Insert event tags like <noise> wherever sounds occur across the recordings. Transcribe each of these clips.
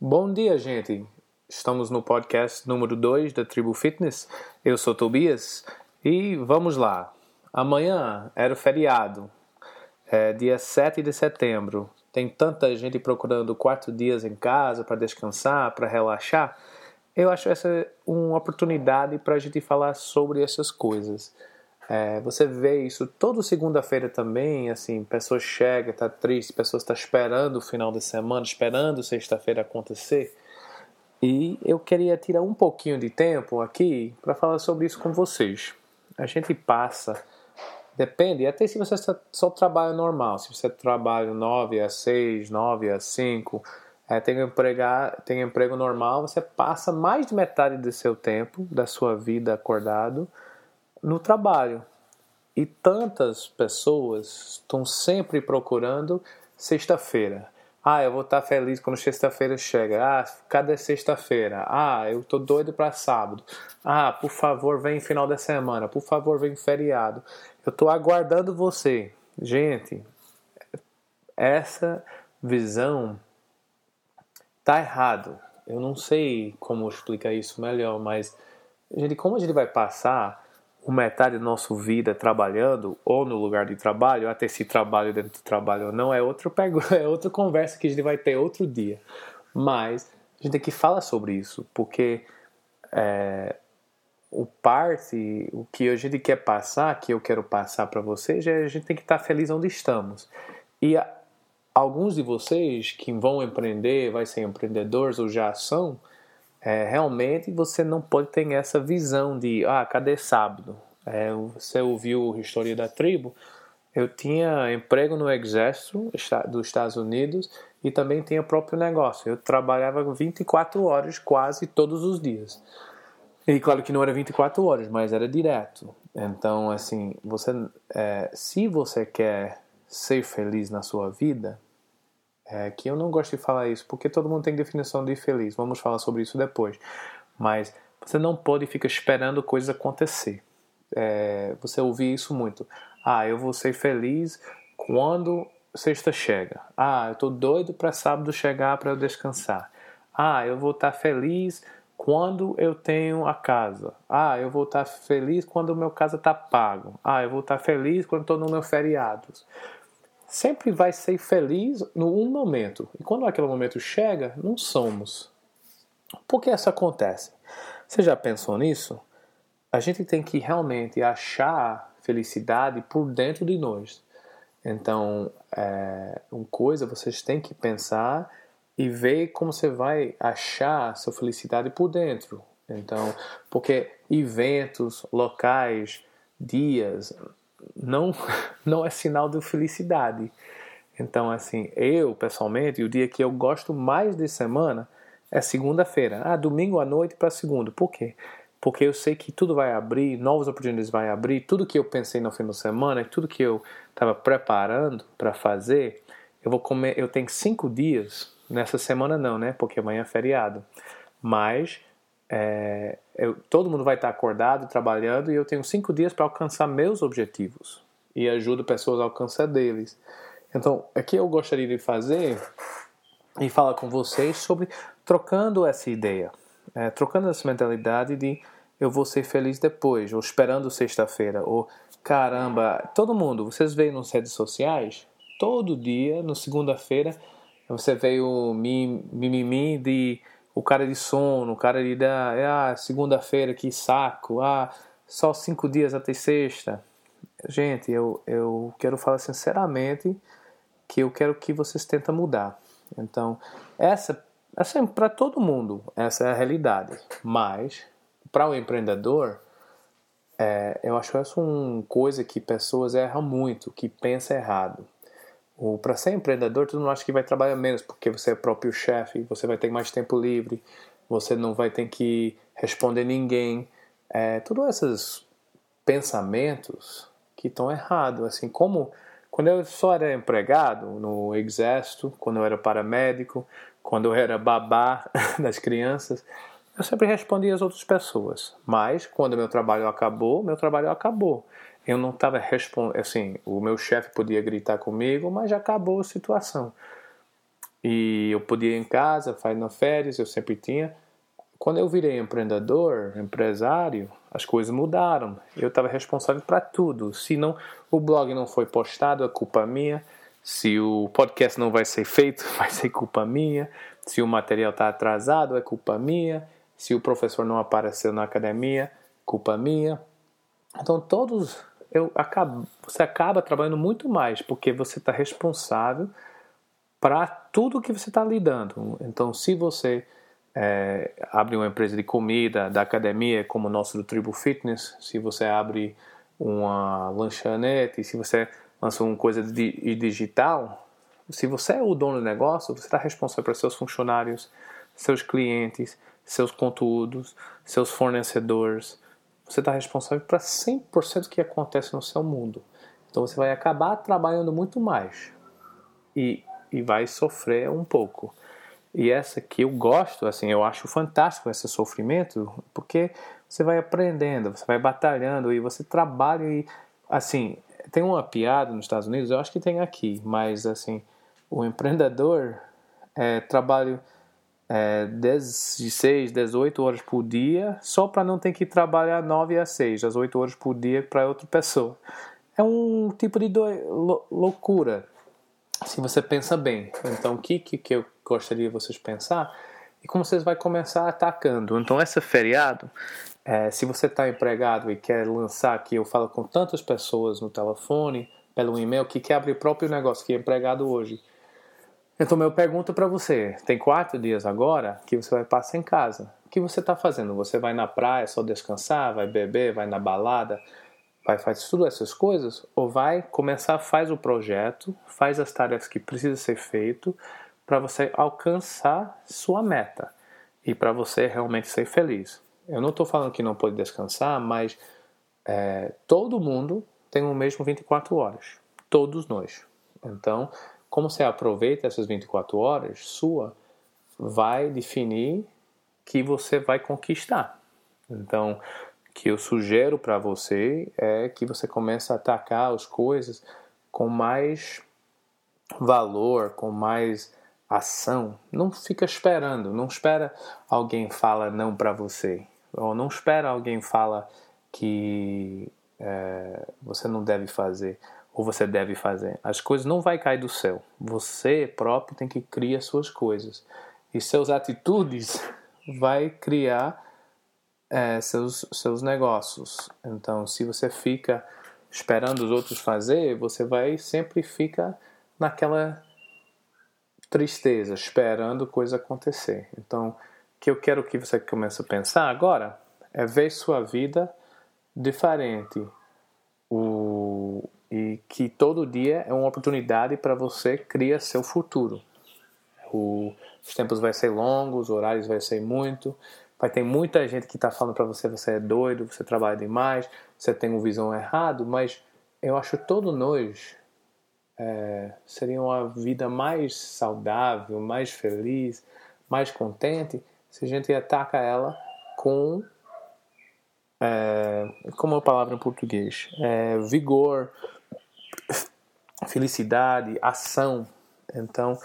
Bom dia, gente. Estamos no podcast número 2 da Tribo Fitness. Eu sou Tobias e vamos lá. Amanhã era o feriado, é dia 7 de setembro. Tem tanta gente procurando quatro dias em casa para descansar, para relaxar. Eu acho essa uma oportunidade para a gente falar sobre essas coisas. É, você vê isso toda segunda-feira também, assim, pessoas chegam, tá triste, pessoas estão tá esperando o final de semana, esperando sexta-feira acontecer. E eu queria tirar um pouquinho de tempo aqui para falar sobre isso com vocês. A gente passa, depende, até se você só trabalha normal, se você trabalha 9 a 6, 9 a 5, é, tem, empregar, tem emprego normal, você passa mais de metade do seu tempo, da sua vida acordado, no trabalho. E tantas pessoas estão sempre procurando sexta-feira. Ah, eu vou estar feliz quando sexta-feira chega. Ah, cadê sexta-feira? Ah, eu tô doido para sábado. Ah, por favor, vem final da semana. Por favor, vem feriado. Eu tô aguardando você. Gente, essa visão tá errado. Eu não sei como explicar isso melhor, mas gente, como a gente vai passar metade da nossa vida trabalhando ou no lugar de trabalho, até se trabalho dentro do trabalho ou não, é outro <laughs> é outra conversa que a gente vai ter outro dia. Mas a gente tem que falar sobre isso, porque é, o parte, o que a gente quer passar, que eu quero passar para vocês, é a gente tem que estar feliz onde estamos. E a, alguns de vocês que vão empreender, vai ser empreendedores ou já são, é, realmente você não pode ter essa visão de, ah, cadê sábado? É, você ouviu a história da tribo? Eu tinha emprego no exército dos Estados Unidos e também tinha próprio negócio. Eu trabalhava 24 horas quase todos os dias. E claro que não era 24 horas, mas era direto. Então, assim, você, é, se você quer ser feliz na sua vida, é, que eu não gosto de falar isso, porque todo mundo tem definição de feliz. Vamos falar sobre isso depois. Mas você não pode ficar esperando coisas acontecer. É, você ouvir isso muito. Ah, eu vou ser feliz quando sexta chega. Ah, eu tô doido para sábado chegar para eu descansar. Ah, eu vou estar tá feliz quando eu tenho a casa. Ah, eu vou estar tá feliz quando o meu casa tá pago. Ah, eu vou estar tá feliz quando estou no meu feriados sempre vai ser feliz no um momento. E quando aquele momento chega, não somos. Por que isso acontece? Você já pensou nisso? A gente tem que realmente achar felicidade por dentro de nós. Então, é, uma coisa vocês têm que pensar e ver como você vai achar sua felicidade por dentro. Então, porque eventos, locais, dias, não, <laughs> não é sinal de felicidade. Então, assim, eu pessoalmente, o dia que eu gosto mais de semana é segunda-feira. Ah, domingo à noite para segunda. Por quê? Porque eu sei que tudo vai abrir, novas oportunidades vai abrir, tudo que eu pensei no fim de semana, tudo que eu estava preparando para fazer, eu vou comer. Eu tenho cinco dias nessa semana não, né? Porque amanhã é feriado. Mas é, eu, todo mundo vai estar acordado, trabalhando, e eu tenho cinco dias para alcançar meus objetivos e ajudo pessoas a alcançar deles. Então, aqui eu gostaria de fazer e falar com vocês sobre trocando essa ideia, é, trocando essa mentalidade de eu vou ser feliz depois, ou esperando sexta-feira, ou caramba, todo mundo, vocês veem nas redes sociais, todo dia, no segunda-feira, você vê o mimimi de o cara de sono, o cara de ah, segunda-feira, que saco, ah, só cinco dias até sexta. Gente, eu, eu quero falar sinceramente que eu quero que vocês tentem mudar. Então, essa, essa é para todo mundo, essa é a realidade. Mas, para o empreendedor, é, eu acho essa é uma coisa que pessoas erram muito, que pensa errado para ser empreendedor, tu não acha que vai trabalhar menos porque você é próprio chefe, você vai ter mais tempo livre, você não vai ter que responder ninguém. É, esses pensamentos que estão errados. Assim, como quando eu só era empregado no exército, quando eu era paramédico, quando eu era babá <laughs> das crianças, eu sempre respondia às outras pessoas. Mas quando meu trabalho acabou, meu trabalho acabou eu não estava respondendo. Assim, o meu chefe podia gritar comigo, mas já acabou a situação. e eu podia ir em casa, fazer nas férias, eu sempre tinha. Quando eu virei empreendedor, empresário, as coisas mudaram. Eu estava responsável para tudo. Se não, o blog não foi postado, é culpa minha. Se o podcast não vai ser feito, <laughs> vai ser culpa minha. Se o material está atrasado, é culpa minha. Se o professor não apareceu na academia, culpa minha. Então todos você acaba trabalhando muito mais porque você está responsável para tudo que você está lidando. Então se você é, abre uma empresa de comida, da academia, como o nosso do Tribu Fitness, se você abre uma lanchonete, se você lança uma coisa de, digital, se você é o dono do negócio, você está responsável para seus funcionários, seus clientes, seus conteúdos, seus fornecedores. Você está responsável para 100% do que acontece no seu mundo. Então você vai acabar trabalhando muito mais e, e vai sofrer um pouco. E essa que eu gosto, assim, eu acho fantástico esse sofrimento, porque você vai aprendendo, você vai batalhando e você trabalha e, assim, tem uma piada nos Estados Unidos, eu acho que tem aqui, mas, assim, o empreendedor é, trabalha é, 16, 18 horas por dia só para não ter que trabalhar 9 a 6, as 8 horas por dia para outra pessoa. É um tipo de loucura, se você pensa bem. Então, o que, que, que eu gostaria de vocês pensar? E como vocês vão começar atacando. Então, esse feriado, é, se você está empregado e quer lançar aqui, eu falo com tantas pessoas no telefone, pelo e-mail, que quer abrir próprio negócio, que é empregado hoje. Então, meu pergunta para você: tem quatro dias agora que você vai passar em casa. O que você está fazendo? Você vai na praia só descansar? Vai beber? Vai na balada? Vai fazer tudo essas coisas? Ou vai começar, faz o projeto, faz as tarefas que precisa ser feito para você alcançar sua meta e para você realmente ser feliz. Eu não estou falando que não pode descansar, mas é, todo mundo tem o mesmo 24 horas. Todos nós. Então, como você aproveita essas 24 horas sua, vai definir que você vai conquistar. Então, que eu sugiro para você é que você comece a atacar as coisas com mais valor, com mais ação. Não fica esperando, não espera alguém fala não para você, ou não espera alguém fala que é, você não deve fazer ou você deve fazer. As coisas não vai cair do céu. Você próprio tem que criar suas coisas. E seus atitudes <laughs> vai criar é, seus, seus negócios. Então, se você fica esperando os outros fazer, você vai sempre ficar naquela tristeza, esperando coisa acontecer. Então, o que eu quero que você comece a pensar agora é ver sua vida diferente. O, e que todo dia é uma oportunidade para você criar seu futuro. O, os tempos vai ser longos, os horários vai ser muito, vai ter muita gente que está falando para você você é doido, você trabalha demais, você tem uma visão errada, mas eu acho que nós é, seria uma vida mais saudável, mais feliz, mais contente se a gente ataca ela com é, como é a palavra em português? É, vigor, felicidade, ação. Então,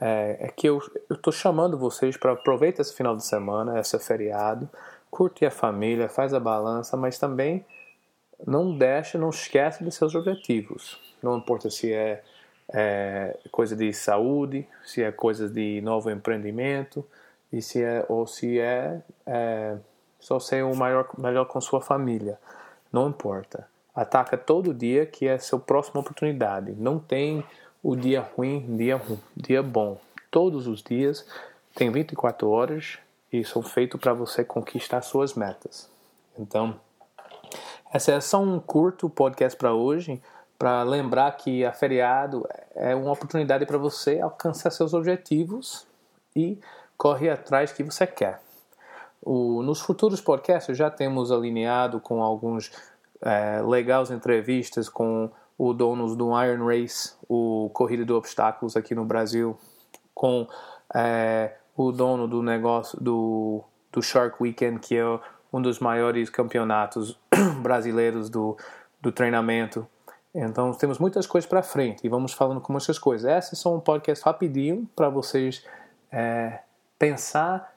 é, é que eu estou chamando vocês para aproveitar esse final de semana, esse feriado, curte a família, faz a balança, mas também não deixe, não esquece de seus objetivos. Não importa se é, é coisa de saúde, se é coisa de novo empreendimento, e se é, ou se é, é só ser o maior, melhor com sua família. Não importa. Ataca todo dia que é sua próxima oportunidade. Não tem o dia ruim, dia, dia bom. Todos os dias tem 24 horas e são feitos para você conquistar suas metas. Então, essa é só um curto podcast para hoje, para lembrar que a feriado é uma oportunidade para você alcançar seus objetivos e correr atrás que você quer. O, nos futuros podcasts já temos alinhado com alguns é, legais entrevistas com o dono do Iron Race, o Corrida de Obstáculos aqui no Brasil, com é, o dono do negócio do, do Shark Weekend, que é um dos maiores campeonatos <clears throat> brasileiros do, do treinamento. Então temos muitas coisas para frente e vamos falando com essas coisas. Essas são um podcast rapidinho para vocês é, pensar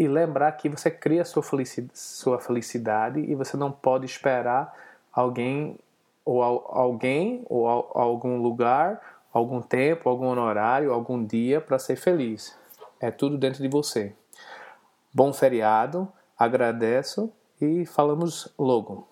e lembrar que você cria sua felicidade, sua felicidade e você não pode esperar alguém ou alguém ou algum lugar, algum tempo, algum horário, algum dia para ser feliz. É tudo dentro de você. Bom feriado, agradeço e falamos logo.